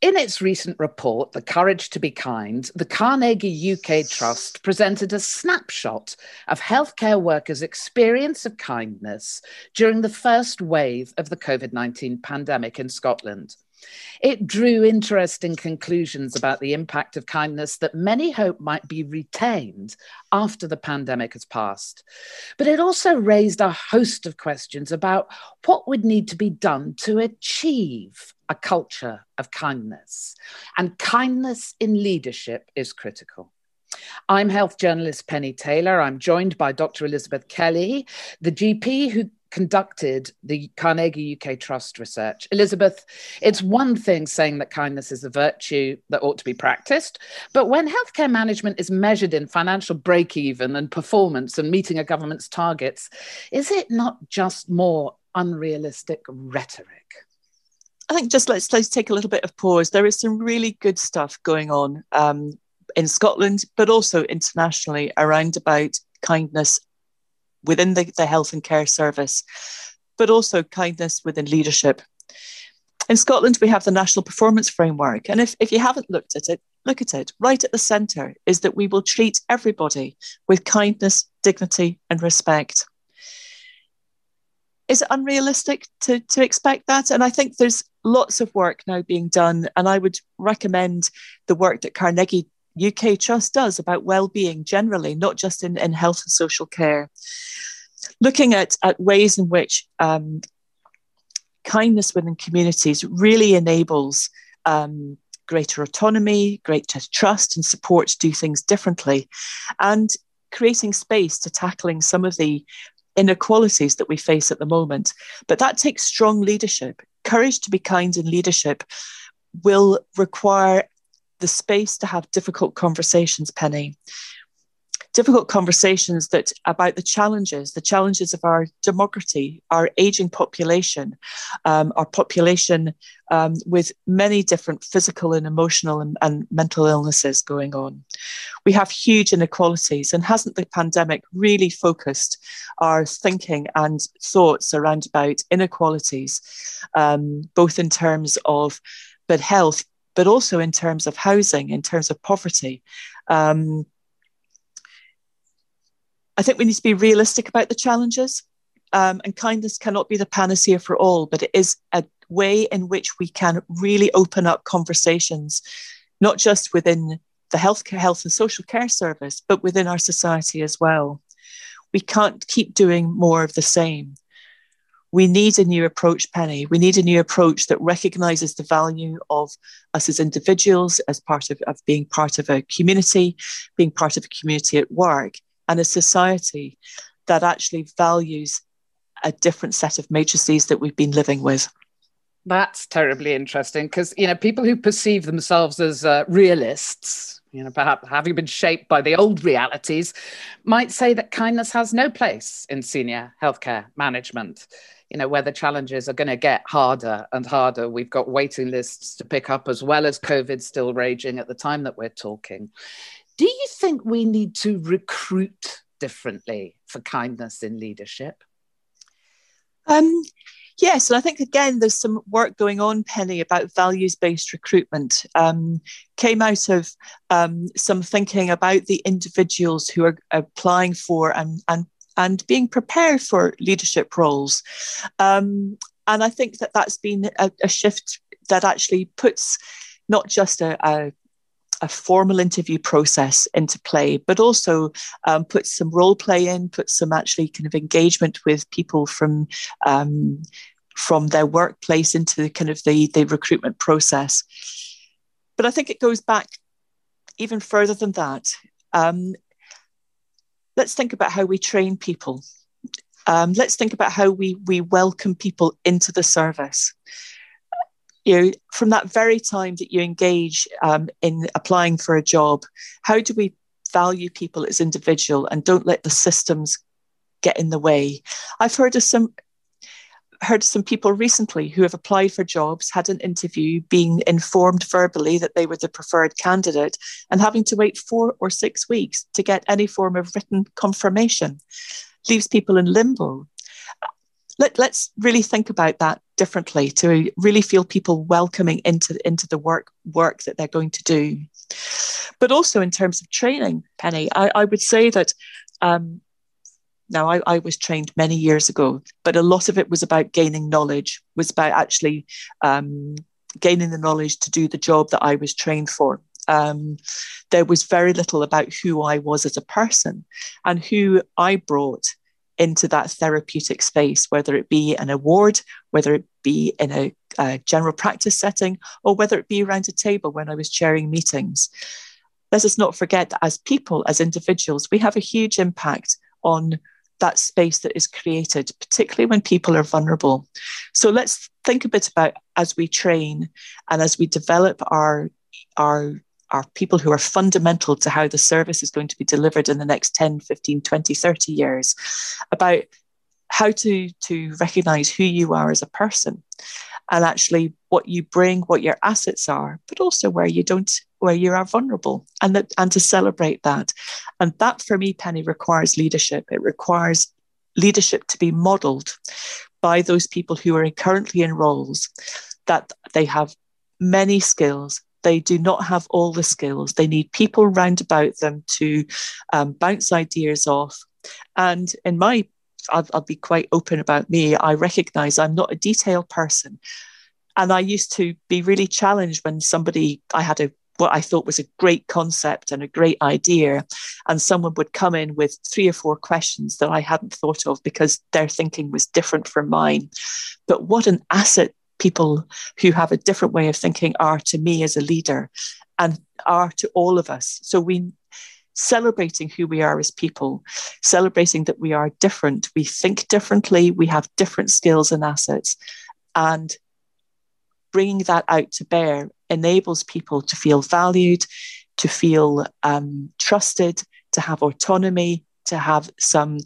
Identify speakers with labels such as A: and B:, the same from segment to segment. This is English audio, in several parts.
A: In its recent report, The Courage to Be Kind, the Carnegie UK Trust presented a snapshot of healthcare workers' experience of kindness during the first wave of the COVID 19 pandemic in Scotland. It drew interesting conclusions about the impact of kindness that many hope might be retained after the pandemic has passed. But it also raised a host of questions about what would need to be done to achieve a culture of kindness. And kindness in leadership is critical. I'm health journalist Pennie Taylor. I'm joined by Dr. Elizabeth Kelly, the GP who conducted the Carnegie UK Trust research. Elizabeth, it's one thing saying that kindness is a virtue that ought to be practiced, but when healthcare management is measured in financial break even and performance and meeting a government's targets, is it not just more unrealistic rhetoric?
B: I think just let's let's take a little bit of pause. There is some really good stuff going on um, in Scotland, but also internationally around about kindness within the, the health and care service, but also kindness within leadership. In Scotland, we have the National Performance Framework. And if, if you haven't looked at it, look at it. Right at the centre is that we will treat everybody with kindness, dignity, and respect. Is it unrealistic to, to expect that? And I think there's lots of work now being done. And I would recommend the work that Carnegie UK Trust does about well-being generally, not just in, in health and social care. Looking at, at ways in which um, kindness within communities really enables um, greater autonomy, greater trust and support to do things differently, and creating space to tackling some of the inequalities that we face at the moment. But that takes strong leadership. Courage to be kind in leadership will require the space to have difficult conversations, Pennie. Difficult conversations that about the challenges, the challenges of our democracy, our aging population, um, our population um, with many different physical and emotional and, and mental illnesses going on. We have huge inequalities, and hasn't the pandemic really focused our thinking and thoughts around about inequalities, um, both in terms of but health, but also in terms of housing, in terms of poverty. Um, I think we need to be realistic about the challenges. Um, and kindness cannot be the panacea for all, but it is a way in which we can really open up conversations, not just within the healthcare, health and social care service, but within our society as well. We can't keep doing more of the same we need a new approach, Pennie. We need a new approach that recognizes the value of us as individuals, as part of, of being part of a community, being part of a community at work, and a society that actually values a different set of matrices that we've been living with.
A: That's terribly interesting because you know people who perceive themselves as uh, realists, you know, perhaps having been shaped by the old realities, might say that kindness has no place in senior healthcare management. You know where the challenges are going to get harder and harder. We've got waiting lists to pick up as well as covid still raging at the time that we're talking do you think we need to recruit differently for kindness in leadership
B: um, Yes, and I think again there's some work going on, Pennie, about values-based recruitment. Um, came out of um, some thinking about the individuals who are applying for and, and and being prepared for leadership roles. Um, and I think that that's been a, a shift that actually puts not just a, a, a, formal interview process into play, but also um, puts some role play in, puts some actually kind of engagement with people from um, from their workplace into the kind of the, the recruitment process. But I think it goes back even further than that. Um, let's think about how we train people. Um, let's think about how we, we welcome people into the service. You know, from that very time that you engage um, in applying for a job, how do we value people as individual and don't let the systems get in the way? I've heard of some heard some people recently who have applied for jobs, had an interview, being informed verbally that they were the preferred candidate, and having to wait four or six weeks to get any form of written confirmation. Leaves people in limbo. Let, let's really think about that differently to really feel people welcoming into, into the work, work that they're going to do. But also in terms of training, Pennie, I, I would say that um, now I, I, was trained many years ago, but a lot of it was about gaining knowledge, was about actually um, gaining the knowledge to do the job that I was trained for. Um, there was very little about who I was as a person and who I brought into that therapeutic space, whether it be an award, whether it be in a, a general practice setting, or whether it be around a table when I was chairing meetings. Let us not forget that as people, as individuals, we have a huge impact on that space that is created, particularly when people are vulnerable. So let's think a bit about as we train and as we develop our our are people who are fundamental to how the service is going to be delivered in the next 10, 15, 20, 30 years, about how to, to recognize who you are as a person and actually what you bring, what your assets are, but also where you don't, where you are vulnerable and that, and to celebrate that. And that for me, Pennie, requires leadership. It requires leadership to be modeled by those people who are currently in roles that they have many skills they do not have all the skills. They need people round about them to um, bounce ideas off. And in my, I'll, I'll be quite open about me, I recognize I'm not a detail person. And I used to be really challenged when somebody, I had a what I thought was a great concept and a great idea. And someone would come in with three or four questions that I hadn't thought of because their thinking was different from mine. But what an asset people who have a different way of thinking are to me as a leader and are to all of us. So we celebrating who we are as people, celebrating that we are different, we think differently, we have different skills and assets, and bringing that out to bear enables people to feel valued, to feel um, trusted, to have autonomy, to have some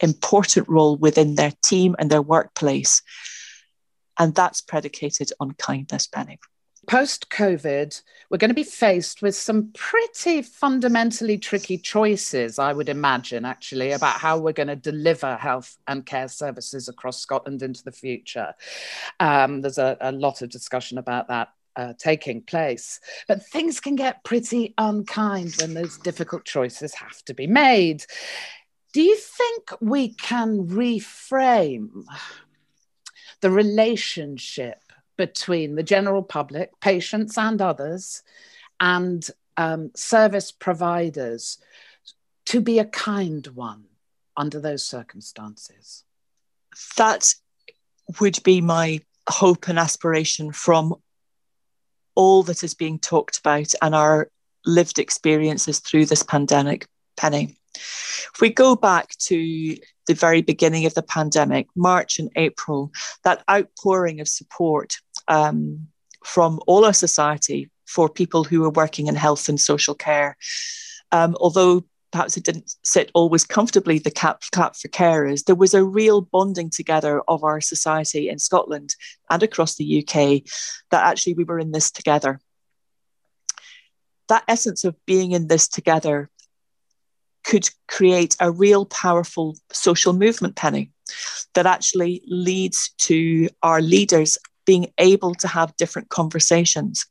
B: important role within their team and their workplace. And that's predicated on kindness, Pennie.
A: Post COVID, we're going to be faced with some pretty fundamentally tricky choices, I would imagine, actually, about how we're going to deliver health and care services across Scotland into the future. Um, there's a, a lot of discussion about that uh, taking place. But things can get pretty unkind when those difficult choices have to be made. Do you think we can reframe the relationship between the general public, patients and others, and um, service providers to be a kind one under those circumstances?
B: That would be my hope and aspiration from all that is being talked about and our lived experiences through this pandemic, Pennie. If we go back to the very beginning of the pandemic, March and April, that outpouring of support um, from all our society for people who were working in health and social care. Um, although perhaps it didn't sit always comfortably, the cap, clap for carers, there was a real bonding together of our society in Scotland and across the UK that actually we were in this together. That essence of being in this together could create a real powerful social movement, Pennie, that actually leads to our leaders being able to have different conversations.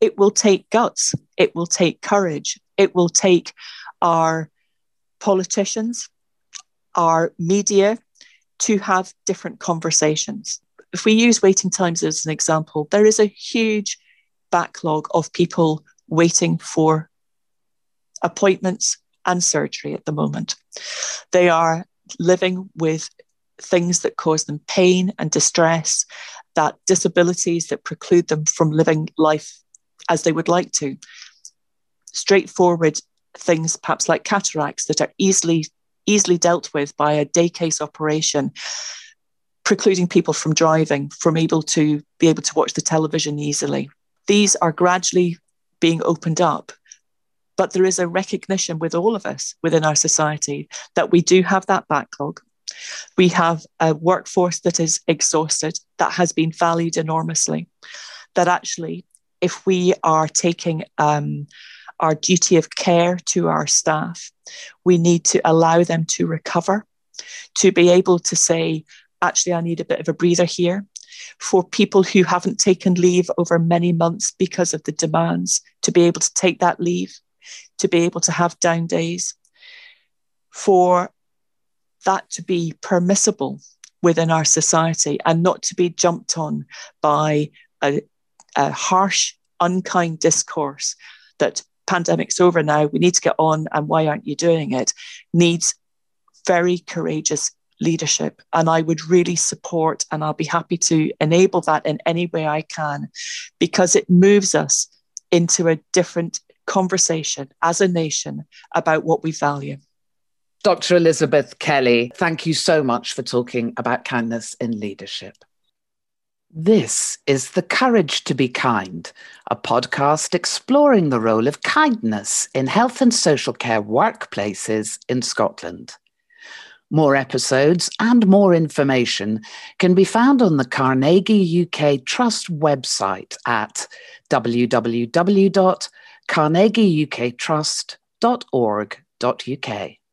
B: It will take guts, it will take courage, it will take our politicians, our media to have different conversations. If we use waiting times as an example, there is a huge backlog of people waiting for appointments, and surgery at the moment. They are living with things that cause them pain and distress, that disabilities that preclude them from living life as they would like to. Straightforward things, perhaps like cataracts, that are easily easily dealt with by a day case operation, precluding people from driving, from able to be able to watch the television easily. These are gradually being opened up but there is a recognition with all of us within our society that we do have that backlog. We have a workforce that is exhausted, that has been valued enormously. That actually, if we are taking um, our duty of care to our staff, we need to allow them to recover, to be able to say, actually, I need a bit of a breather here. For people who haven't taken leave over many months because of the demands, to be able to take that leave, to be able to have down days, for that to be permissible within our society and not to be jumped on by a, a harsh, unkind discourse that pandemic's over now, we need to get on, and why aren't you doing it? needs very courageous leadership. And I would really support and I'll be happy to enable that in any way I can because it moves us into a different conversation as a nation about what we value.
A: Dr. Elizabeth Kelly, thank you so much for talking about kindness in leadership. This is The Courage to Be Kind, a podcast exploring the role of kindness in health and social care workplaces in Scotland. More episodes and more information can be found on the Carnegie UK Trust website at www.carnegieuktrust.org.uk.